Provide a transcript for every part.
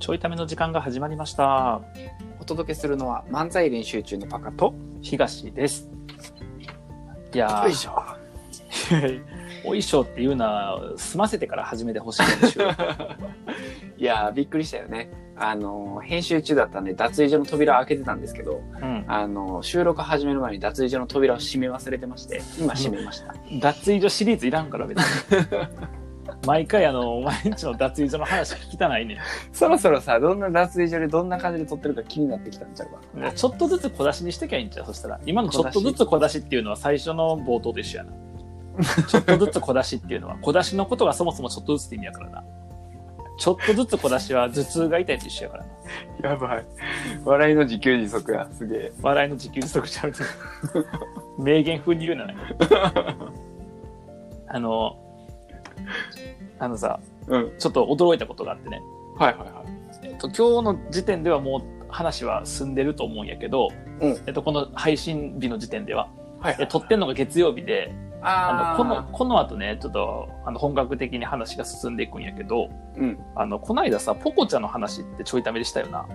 ちょいための時間が始まりました。お届けするのは漫才練習中のパカと、東です。いやよいしょ。ー、お衣装っていうのは済ませてから始めてほしい練習。いやー、びっくりしたよね。あのー、編集中だったんで、脱衣所の扉を開けてたんですけど、うん。あのー、収録始める前に脱衣所の扉を閉め忘れてまして、今閉めました。脱衣所シリーズいらんから別に。毎回あの、毎日の脱衣所の話聞きたないね そろそろさ、どんな脱衣所でどんな感じで撮ってるか気になってきたんちゃうかん。ちょっとずつ小出しにしてきゃいいんちゃうそしたら。今のちょっとずつ小出しっていうのは最初の冒頭と一緒やな。ちょっとずつ小出しっていうのは、小出しのことがそもそもちょっとずつって意味やからな。ちょっとずつ小出しは頭痛が痛いと一緒やからな。やばい。笑いの自給自足や。すげえ。笑いの自給自足ちゃうと名言風に言うならあのあのさうん。ちょっと驚いたことがあってね、はいはいはい。えっと、今日の時点ではもう話は進んでると思うんやけど、うんえっと、この配信日の時点では、はいえ撮ってんのが月曜日でああのこのこの後ねちょっとあの本格的に話が進んでいくんやけどうん。あのこの間さポコちゃんの話ってちょいためでしたよな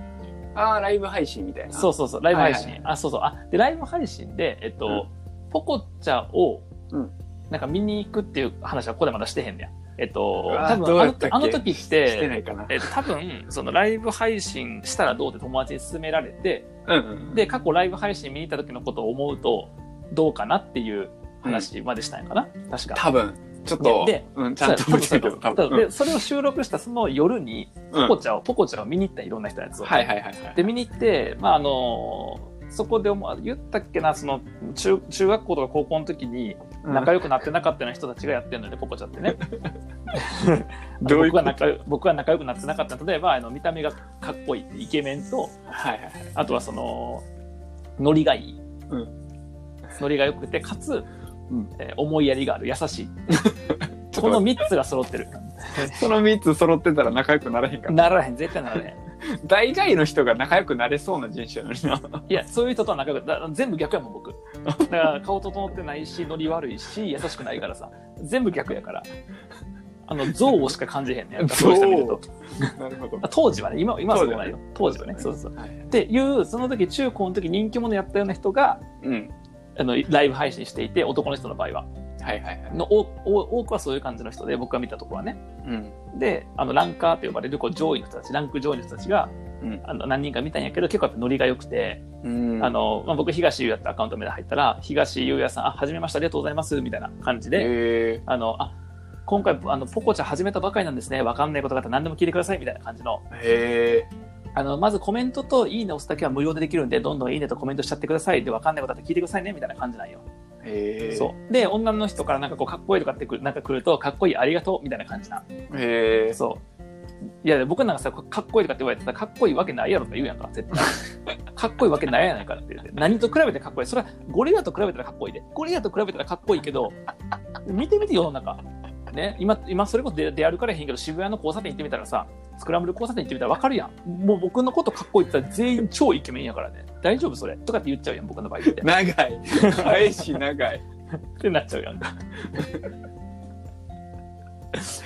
ああ、ライブ配信みたいな。そうそうそう、ライブ配信。はいはいあ、そうそう。あ、で、ライブ配信で、えっと、うんポコチャを、うんなんか見に行くっていう話はここでまだしてへんねや。えっと、多分あのあの時っしてて、ないかな。えっと、多分、そのライブ配信したらどうって友達に勧められて、うんうん。で、過去ライブ配信見に行った時のことを思うと、どうかなっていう話までしたんやかな、確か。多分、ちょっと、でうん、ちゃんと見てたけど、多分。で、それを収録したその夜に、うんポコチャを、ポコチャを見に行ったいろんな人のやつを。はいはいはいはい。で見に行って、まああのそこで思う言ったっけなその中中学校とか高校の時に仲良くなってなかったような人たちがやってるので、ポコちゃんってね。どういうこと？僕は仲良僕は仲良くなってなかった例えばあの見た目がかっこいいイケメンとはいはいはい。あとはそのノリがいい、うん。ノリが良くてかつ、うん。えー思いやりがある優しい。この3つが揃ってる。その3つ揃ってたら仲良くならへんから。ならへん絶対ならへん 大概の人が仲良くなれそうな人種やのにな。いや、そういう人とは仲良く、だ全部逆やもん、僕。だから、顔整ってないし、ノリ悪いし、優しくないからさ、全部逆やから。あの、憎悪しか感じへんねん。そういう人見ると。なるほど。あ当時はね、今今はそうないよ。当時はね、そうそう。はい。っていう、その時、中高の時人気者やったような人が、うん。あの、ライブ配信していて、男の人の場合は。はいはいはい。の多くはそういう感じの人で、僕が見たところはね。うん。で、あの、ランカーと呼ばれる、こう、上位の人たち、ランク上位の人たちが、うんあの、何人か見たんやけど、結構やっぱノリが良くて、うん。あ、の、まあ、僕、東優也ってアカウント名で入ったら、東優也さん、あ、はじめまして、ありがとうございます、みたいな感じで、へあの、あ、今回、あの、ポコちゃん始めたばかりなんですね。わかんないことがあったら何でも聞いてください、みたいな感じの。え。へあの、まずコメントといいね押すだけは無料でできるんで、どんどんいいねとコメントしちゃってください。で、わかんないことあったら聞いてくださいね、みたいな感じなんよ。え。へえ。そう。で、女の人からなんかこう、かっこいいとかってくる、なんか来ると、かっこいい、ありがとう、みたいな感じな。へえ。そう。いや、僕なんかさ、かっこいいとかって言われてたら、かっこいいわけないやろとか言うやんか、絶対。かっこいいわけないやないかって言って。何と比べてかっこいいそれはゴリラと比べたらかっこいいで。ゴリラと比べたらかっこいいけど、見てみて世の中。ね、今、今それこそ出出歩かれへんけど、渋谷の交差点行ってみたらさ、スクランブル交差点行ってみたらわかるやん。もう僕のことかっこいいって言ったら全員超イケメンやからね。大丈夫それとかって言っちゃうやん、僕の場合って。長い。返し長い。ってなっちゃうやんか。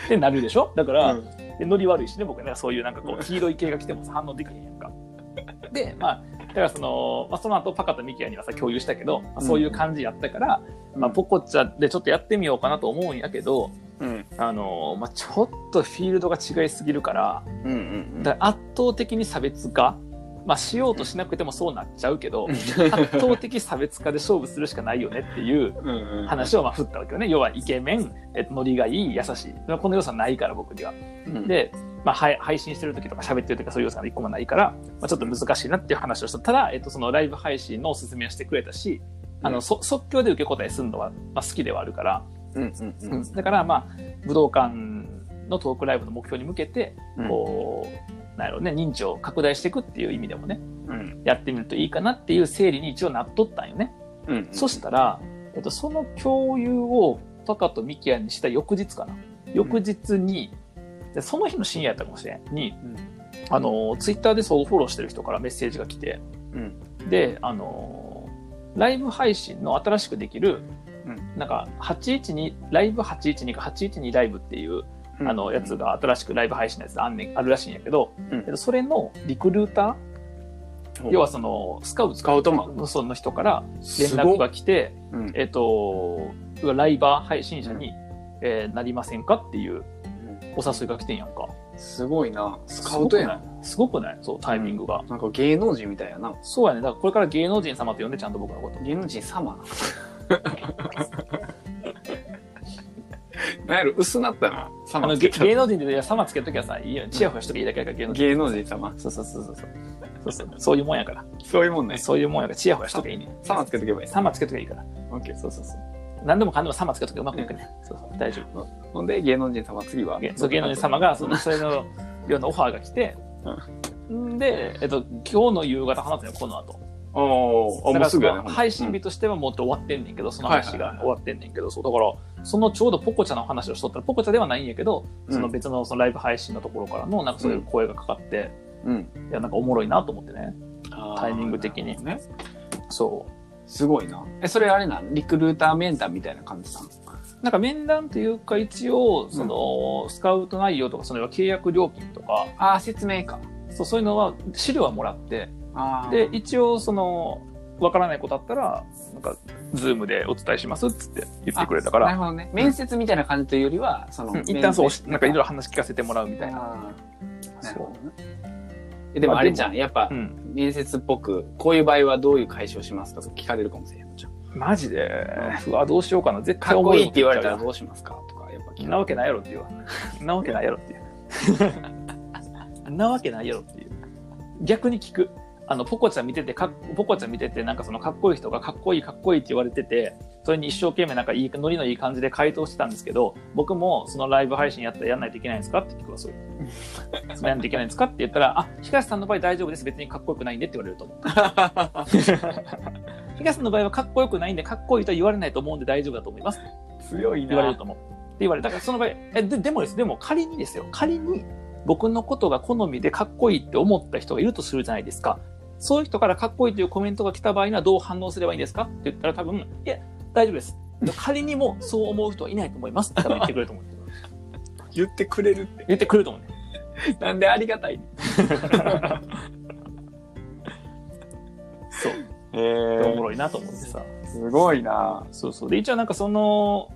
ってなるでしょ？だから、うんでノリ悪いしね僕ねそういうなんかこう黄色い系が来てもさ反応できへんやんか。でまあだからその、まあ、その後パカとミキヤにはさ共有したけど、まあそういう感じやったから、まあ、ポコチャでちょっとやってみようかなと思うんやけど、うん。あのまあ、ちょっとフィールドが違いすぎるからうんうんだから圧倒的に差別化、まあ、しようとしなくてもそうなっちゃうけど、うん。圧倒的差別化で勝負するしかないよねっていううんうん。話をまあ振ったわけよね。要はイケメン、えっとノリがいい、優しい。この要素はないから僕には。うん、で、まあ、はい配信してる時とか喋ってる時はそういう要素が一個もないから、まあ、ちょっと難しいなっていう話をした。ただ、えっと、そのライブ配信のおすすめをしてくれたし、あの、うんそ即興で受け答えするのは、まあ、好きではあるから、うんうんううんんだから、まあ、武道館のトークライブの目標に向けて、うんこう、なんやろうね、認知を拡大していくっていう意味でもね、うん。やってみるといいかなっていう整理に一応なっとったんよね。うんそしたら、えっと、その共有をパカとミキヤにした翌日かな。翌日に、でその日の深夜やったかもしれん。に、うん。あの、ツイッターでそうフォローしてる人からメッセージが来て、うん。で、あの、ライブ配信の新しくできる、うん。なんか、812、ライブ812か812ライブっていう、あのやつが新しくライブ配信のやつであんねんあるらしいんやけど、うんえっとそれのリクルーター、要はそのスカウトスカウトマン。のその人から連絡が来て、うんえっと、ライバー配信者に、えーなりませんかっていうお誘いが来てんやんか。すごいな。スカウトやな。すごくない？そう、タイミングが。なんか芸能人みたいやな。そうやね。だからこれから芸能人様と呼んでちゃんと僕のこと。芸能人様？なんやろ、薄なったな。あの、げ様つけた芸能人で、いや、様つけときはさ、いいよ。チヤホヤしときゃいいだけやから、芸能人。芸能人様。そうそうそうそう。そうそう。そういうもんやから。そういうもんね。そういうもんやから、チヤホヤしときゃいいね。様つけとけばいい。様つけときゃいいから。オッケー。そうそうそう。何でもかんでも様つけときゃうまくいくね。そうそう。大丈夫。ほんで、芸能人様次は？げそう芸能人様がそのそれのようなオファーが来て、んで、えっと、今日の夕方話すのよ、この後。おー、あ、もうすぐやね。の配信日としてはもっと終わってんねんけど、その話が終わってんねんけど、そう、だから、そのちょうどポコチャの話をしとったら、ポコチャではないんやけど、その別のそのライブ配信のところからの、なんかそういう声がかかって、うん。いや、なんかおもろいなと思ってね。タイミング的にね。そう。すごいな。え、それあれなん？リクルーター面談みたいな感じさん？なんか面談というか、一応、その、スカウト内容とか、その契約料金とか、ああ、説明か。そうそういうのは、資料はもらって、ああ。で、一応、その、わからないことあったら、なんか、ズームでお伝えしますっつって言ってくれたから、なるほどね。面接みたいな感じというよりは、その、うん一旦そう、なんかいろいろ話聞かせてもらうみたいな。なるほね。えでもあれじゃん。やっぱ。面接っぽく、こういう場合はどういう解消しますか？とか聞かれるかもしれんじゃん。マジで、うわ、どうしようかな。絶か対っこいいって言われたら思どうしますか？とか、やっぱ聞んなわけないやろっていうわ。んなわけないやろっていう。んなわけないやろっていう。逆に聞く。あの、ポコちゃん見てて、かっポコちゃん見てて、なんかそのかっこいい人がかっこいいかっこいいって言われてて、それに一生懸命なんかいい、ノリのいい感じで回答してたんですけど、僕もそのライブ配信やったらやんないといけないんですかって聞くわ、それ。それやんないといけないんですかって言ったら、あ、東さんの場合大丈夫です。別にかっこよくないんでって言われると思う。東さんの場合はかっこよくないんで、かっこいいとは言われないと思うんで大丈夫だと思います。強い言われると思う。って言われる。だからその場合、えででもです、でも仮にですよ、仮に僕のことが好みでかっこいいって思った人がいるとするじゃないですか。そういう人からかっこいいというコメントが来た場合にはどう反応すればいいんですか？って言ったら多分、いや、大丈夫です。仮にもそう思う人はいないと思いますって 多分言ってくれると思う。言ってくれるって。言ってくれると思うね。なんでありがたいそう。へおもろいなと思ってさ。すごいなそうそう。で、一応なんかその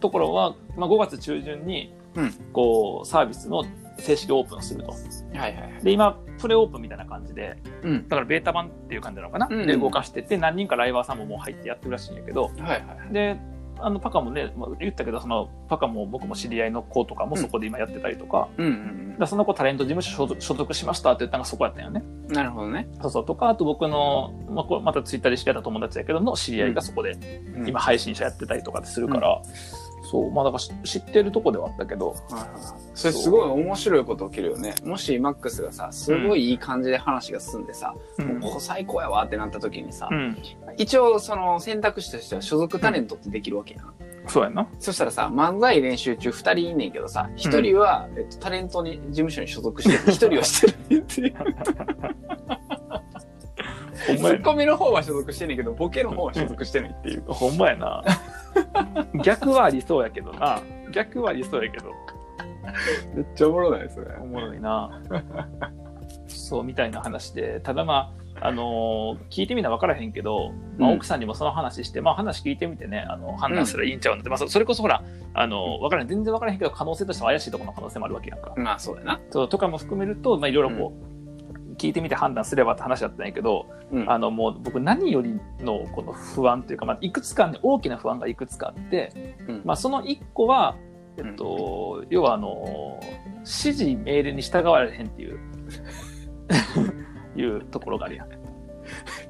ところは、まあ、5月中旬にうん、こう、サービスの正式オープンすると。はいはいはい。で、今、プレオープンみたいな感じで、うん。だからベータ版っていう感じなのかな、うんで、動かしてて、何人かライバーさんももう入ってやってるらしいんやけど、はいはい。で、あの、パカもね、まあ、言ったけど、その、パカも僕も知り合いの子とかもそこで今やってたりとか、うんうんだからその子タレント事務所所属しましたって言ったのがそこやったんよね。うん。なるほどね。そうそう。とか、あと僕の、まあ、これまたツイッターで知り合った友達やけどの知り合いがそこで、うん今配信者やってたりとかするから、そう、まあだからし知ってるとこではあったけど、はいはいそれすごい面白いこと起きるよね。もしマックスがさ、すごいいい感じで話が進んでさ、うんもうここ最高やわってなった時にさ、うん。一応その選択肢としては所属タレントってできるわけやん。そうやんな。そしたらさ、漫才練習中二人いんねんけどさ、一人は、えっと、タレントに、事務所に所属してて、一人はしてるっていう。ツッコミの方は所属してんねんけど、ボケの方は所属してないっていう。ほんまやな。逆はありそうやけどな。逆はありそうやけど。めっちゃおもろない、それ。おもろいな。そう、みたいな話で。ただまあ、あのー聞いてみな分からへんけど、まあ、うん奥さんにもその話して、まあ話聞いてみてね、あの、判断すらいいんちゃうのって、まあそそれこそほら、あの、分からへん、全然分からへんけど、可能性としては怪しいところの可能性もあるわけやんか。まあそうやな。そうとかも含めると、まあいろいろこう、聞いてみて判断すればって話だったんやけど、うん。あのもう僕何よりのこの不安というか、まあ、いくつかね大きな不安がいくつかあって、うん。まあ、その1個は、えっと、要はあの指示命令に従われへんっていう いうところがあるやん。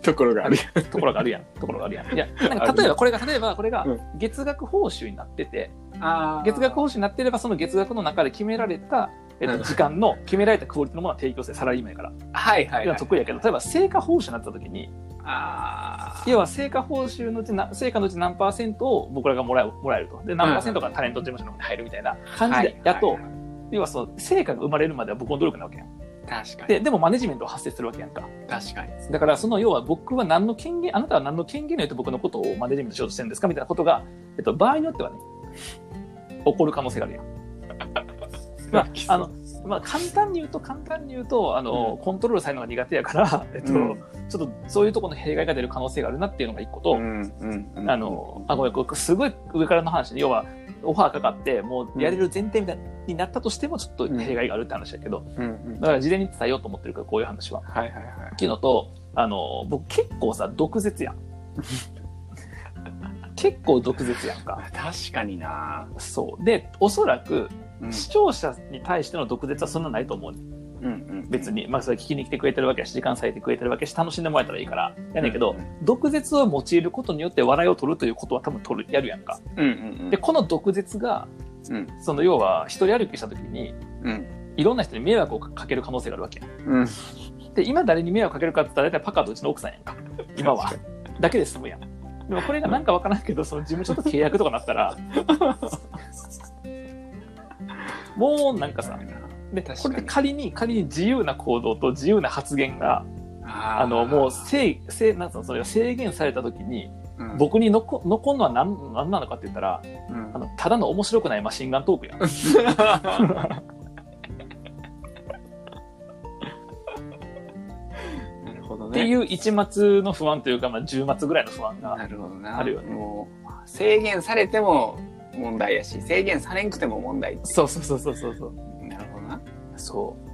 ところがある。ところがあるやん。ところがあるやん。いやなんか例えばこれが例えばこれがうん。月額報酬になってて、あ月額報酬になってればその月額の中で決められた、えっと、うん時間の決められたクオリティのものは提供するサラリーマンやから、はいはい、はい。得意やけど例えば成果報酬になった時にああ。要は成果報酬のうちな、成果のうち何パーセントを僕らがもらえもらえると。で、何パーセントがタレント事務所の方に入るみたいな感じで、やと、はいはい要はその成果が生まれるまでは僕の努力なわけやん。確かに。で、でもマネジメントは発生するわけやんか。確かに。だからその要は僕は何の権限、あなたは何の権限によって僕のことをマネジメントしようとしてるんですかみたいなことが、えっと、場合によってはね、起こる可能性があるやん。まあ、あの、まあ、簡単に言うと、簡単に言うと、あの、コントロールされるのが苦手やから、えっと、うんちょっとそういうところの弊害が出る可能性があるなっていうのが一個と、うんうんうんあの、あ、ごめん、これすごい上からの話で、要は、オファーかかって、もうやれる前提みたいになったとしても、ちょっと弊害があるって話だけど、うんうんだから事前に伝えようと思ってるから、こういう話は。はいはいはいっていうのと、あの、僕結構さ、毒舌やん。結構毒舌やんか。確かになそう。で、おそらく、うん視聴者に対しての毒舌はそんなないと思うね。うんうん別に。まあ、それ聞きに来てくれてるわけやし、時間割いてくれてるわけやし、楽しんでもらえたらいいから。やねんけど、うん毒舌を用いることによって笑いを取るということは多分取る、やるやんか。うんうんうんで、この毒舌が、うんその要は、一人歩きした時に、うんいろんな人に迷惑をかける可能性があるわけ。うんで、今誰に迷惑かけるかって言ったら、大体パカとうちの奥さんやんか。今は。だけで済むやん。でもこれがなんかわからんけど、その事務所と契約とかなったら、もうなんかさ、で、これで仮に、仮に自由な行動と自由な発言が、ああの、もう制、制、なんつうの、それが制限された時に、うん。僕に残残るのは何、何なのかって言ったら、うん。あの、ただの面白くないマシンガントークやん。なるほどね。っていう一末の不安というか、まあ、十末ぐらいの不安があるよね。もう制限されても問題やし制限されんくても問題。そうそうそうそうそう。そう。なるほどな。そう。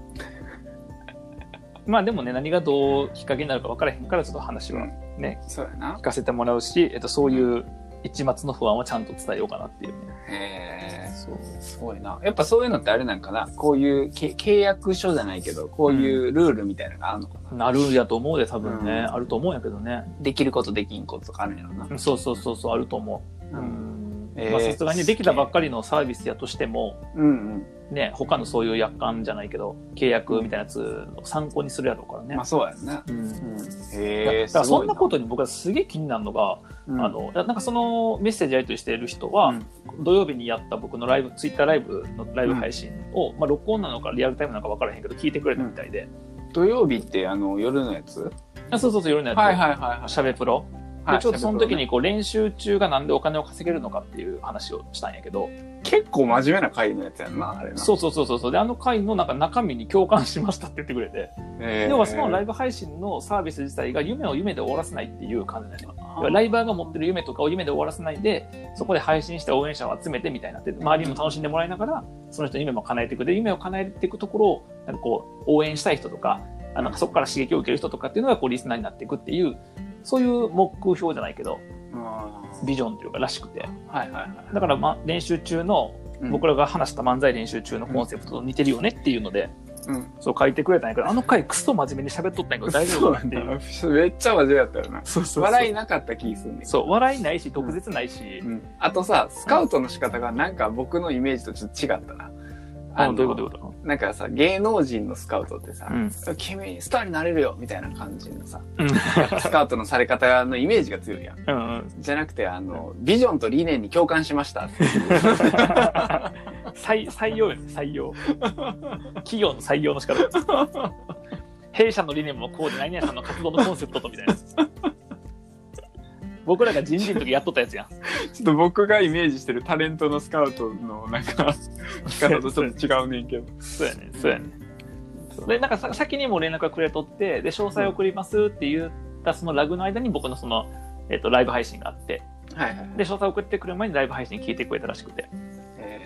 まあでもね、何がどうきっかけになるか分からへんから、ちょっと話はね、そうやな。聞かせてもらうし、えっと、そういう一末の不安はちゃんと伝えようかなっていうね。へえ。そう。すごいな。やっぱそういうのってあれなんかな。こういうけ契約書じゃないけどこういうルールみたいなのがあるのかな、なるやと思うで、多分ね、うん。あると思うんやけどね。できることできんこととかあるんやろな。そうそうそうそう、あると思う。ううんさすがにできたばっかりのサービスやとしても、うんうん。ね、他のそういう約款じゃないけど、契約みたいなやつの参考にするやろうからね。まあ。そうやんな。うん。うん。だへえからそんなことに僕はすげえ気になるのが、あの、なんかそのメッセージやり取りしている人は、土曜日にやった僕のライブ、ツイッターライブのライブ配信を、まあ録音なのかリアルタイムなのか分からへんけど、聞いてくれたみたいで。土曜日ってあの夜のやつ？あそうそうそう、夜のやつ。はいはいはいはい。しゃべプロ。はいで、ちょっとその時にこう練習中がなんでお金を稼げるのかっていう話をしたんやけど、結構真面目な回のやつやんなあれなそうそうそうそうそう。で、あの回のなんか中身に共感しましたって言ってくれて、へー要はそのライブ配信のサービス自体が夢を夢で終わらせないっていう感じなんだよ。ライバーが持ってる夢とかを夢で終わらせないで、そこで配信して応援者を集めてみたいなって、周りにも楽しんでもらいながら、その人の夢も叶えていく。で、夢を叶えていくところを、なんかこう、応援したい人とか、あなんかそこから刺激を受ける人とかっていうのがこうリスナーになっていくっていう、そういう目標じゃないけど、うんビジョンというからしくて。はいはいはい。だからまあ練習中の、うん。僕らが話した漫才練習中のコンセプトと似てるよねっていうので、うん。そう書いてくれたんやけど、あの回クソ真面目に喋っとったんやけど大丈夫かなっていう。めっちゃ真面目だったよな。そうそう笑いなかった気すんねん。そう、笑いないし、毒舌ないし、うん。あとさスカウトの仕方がなんか僕のイメージとちょっと違ったなあのどういうことなんかさ芸能人のスカウトってさとうん。「君スターになれるよ」みたいな感じのさうん。スカウトのされ方のイメージが強いやんうんうん。じゃなくてあのビジョンと理念に共感しました 採採用よね、採用。企業の採用の仕方。弊社の理念もこうで何々さんの活動のコンセプトとみたいな。僕らが人事の時やっとったやつやん。ちょっと僕がイメージしてるタレントのスカウトのなんか方とちょっと違うねんけどそうやね、そうやね。で、なんかさ先にも連絡がくれとって、で、詳細送りますって言ったそのラグの間に僕のその、えっと、ライブ配信があって、はいはいで、詳細送ってくる前にライブ配信聞いてくれたらしくて。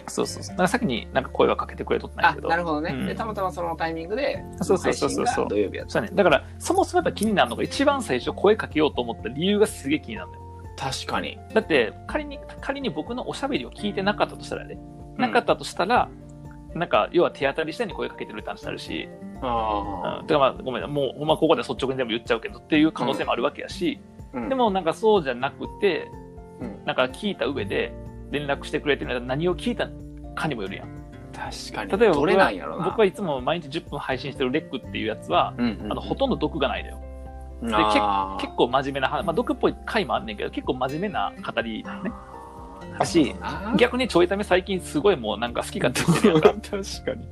えそうそうそう。だから先になんか声はかけてくれとったんやあけど。なるほどね、うん。でたまたまそのタイミングでそうそうそうそう。配信が土曜日やった。そうやね。だから、そもそもやっぱ気になるのが一番最初声かけようと思った理由がすげえ気になるのよ。確かに。だって、仮に、仮に僕のおしゃべりを聞いてなかったとしたらね、うん。なかったとしたら、なんか、要は手当たりしたように声かけてるって話になるし、あうん、てかまあ、ごめんな、もう、まあ、ここで率直に全部言っちゃうけどってい。う可能性もあるわけやし、あ、うんでもなんかそうじゃなくて、うんなんか聞いた上で連絡してくれてるのは何を聞いたかにもよるやん。確かに例えば僕取れなは僕はいつも毎日10分配信してるレックっていうやつは、うんうんあの、ほとんど毒がないのよ。で結構真面目な話、まあ、毒っぽい回もあんねんけど、結構真面目な語りだよね。だし逆にちょいため最近すごいもうなんか好き勝手てるやんか。確かに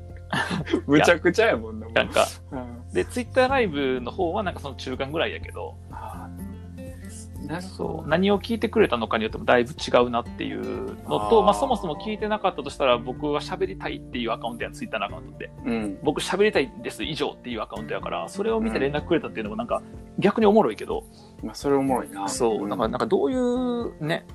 むちゃくちゃやもんなもうなんか。うんで、ツイッターライブの方はなんかその中間ぐらいやけど、なるそう。何を聞いてくれたのかによってもだいぶ違うなっていうのとまあ、そもそも聞いてなかったとしたら僕は喋りたいっていうアカウントやツイッターのアカウントでうん。僕喋りたいです以上っていうアカウントやからそれを見て連絡くれたっていうのもなんか逆におもろいけど、まあ、それおもろいな。そう。なんかなんかどういうね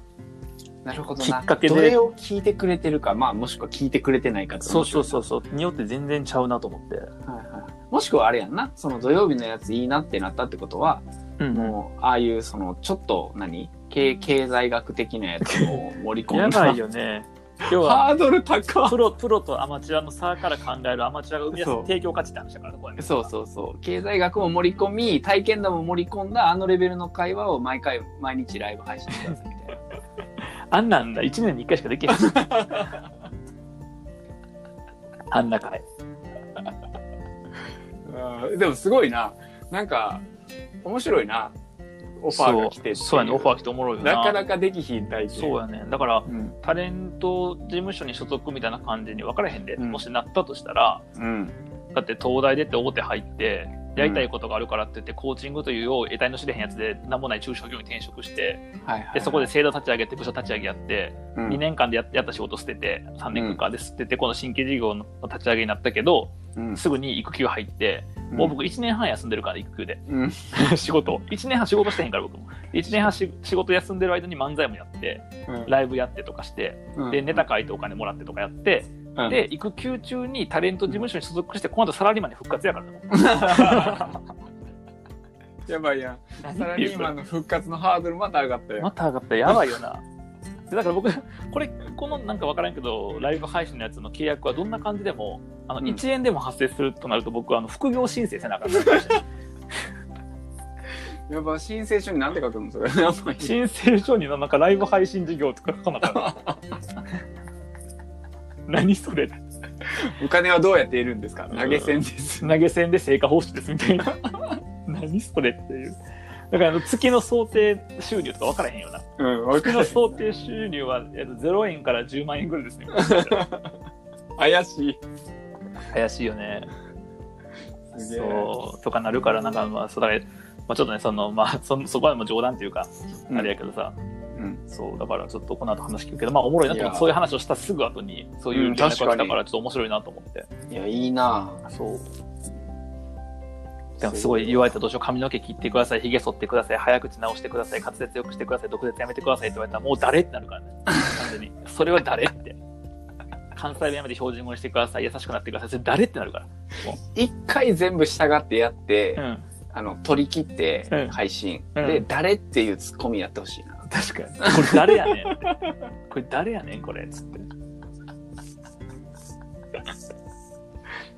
なるほどな。きっかけで。どれを聞いてくれてるか、まあ、もしくは聞いてくれてないかそうそうそうう。そう。によって全然ちゃうなと思って、はいはい。もしくはあれやんな。その土曜日のやついいなってなったってことは、うんもう、ああいう、その、ちょっと何、経経済学的なやつを盛り込んだ。やばいよね。要はハードル高プロプロとアマチュアの差から考えるアマチュアが生み出す提供価値って話だからねこそうそうそう。経済学も盛り込み、体験談も盛り込んだあのレベルの会話を毎回、毎日ライブ配信してくださいみたいな。あんなんだ。1年に1回しかできへん。あんな回うんでもすごいな。なんか、面白いな。オファーが来てそうやねオファー来ておもろいよななかなかできひん体験。そうやねだからうん。タレント事務所に所属みたいな感じに分からへんで、うんもしなったとしたらうん。だって東大出て大手入ってやりたいことがあるからって言って、コーチングというよう得体の知れへんやつで何もない中小企業に転職してはいはい。でそこで制度立ち上げて部署立ち上げやって、うん、2年間でややった仕事捨てて3年間かで捨ててこの新規事業の立ち上げになったけどうん、すぐに育休入ってもう僕1年半休んでるから育休で。うん。仕事。1年半仕事してへんから僕も。1年半し仕事休んでる間に漫才もやってライブやってとかしてうん。でネタ書いてお金もらってとかやってうん。で育休中にタレント事務所に所属して今度サラリーマンに復活やからね やばいやん。何サラリーマンの復活のハードルまた上がったよ。また上がった。やばいよなでだから僕 これこのなんか分からんけどライブ配信のやつの契約はどんな感じでもあのうん。1円でも発生するとなると僕はあの副業申請せなあかった やば、申請書になんて書くのそれ。申請書になんかライブ配信事業とか書かなかった何それ。お金はどうやって得るんですか？投げ銭です。投げ銭で成果報酬ですみたいな。何それっていうだからあの月の想定収入とか分からへんよな。うん、わかる。月の想定収入はえっと0円から10万円ぐらいですね。怪しい。怪しいよね。すげえ。そうとかなるからなんかまあそうだから、まあ、ちょっとねそのまあそそこはもう冗談っていうか、うん。あれやけどさ。うん。そうだからちょっとこの後話聞くけどまあおもろいなと思っいや。てそういう話をしたすぐ後にそういう連絡が来たからちょっと面白いなと思って、いや、いいな。そうすごい言われたらどうしよう髪の毛切ってくださいひげ剃ってください早口直してください滑舌よくしてください毒舌やめてくださいって言われたらもう誰ってなるからね完全にそれは誰って 関西弁やめて標準語にしてください優しくなってくださいそれ誰ってなるから一回全部従ってやって、うんあの、取り切ってうん配信。うんで、誰っていうツッコミやってほしいな。確かに。これ誰やねん。これ誰やねん、これ。つって。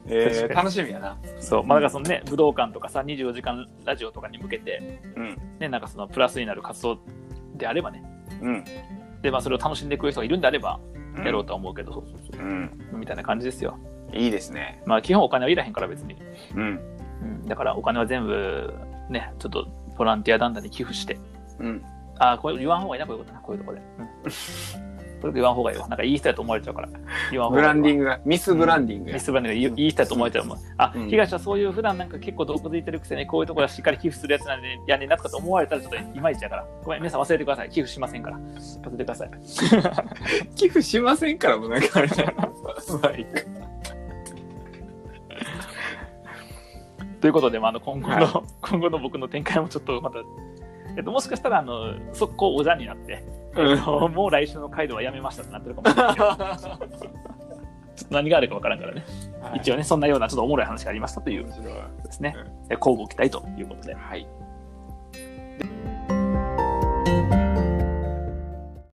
えー、楽しみやな。そう。まあ、だからそのね、武道館とかさ、24時間ラジオとかに向けて、うん。ね、なんかそのプラスになる活動であればね。うん。で、まあ、それを楽しんでくれる人がいるんであれば、やろうとは思うけど、そうそうそう。うん。みたいな感じですよ。いいですね。まあ、基本お金はいらへんから、別に。うん。うん。だから、お金は全部、ね、ちょっと、ボランティア団体に寄付して。うん。ああ、これ言わん方がいいな、こういうことな、こういうとこで。うん。言わん方がいいわ。なんかいい人やと思われちゃうから。言わん方ブがいいわランディングが、ミスブランディングやミ。スブランディングがいいいい人だと思えちゃうもん。あ、うん東はそういう普段なんか結構毒づいてるくせにこういうところはしっかり寄付するやつなんでやねんなとかと思われたらちょっといまいちだから。ごめん、皆さん忘れてください。寄付しませんから。忘れてください。寄付しませんからもなんかあれだな。まあいいかということで、まあ、あの今後の、は今後の僕の展開もちょっとまた、えっと、もしかしたら、あの、速攻おじゃんになって、う、もう来週の回ではやめましたってなってるかもしれないけど。ちょっと何があるか分からんからね、はい、一応ねそんなようなちょっとおもろい話がありましたというですね、うん、交互期待ということで。はい。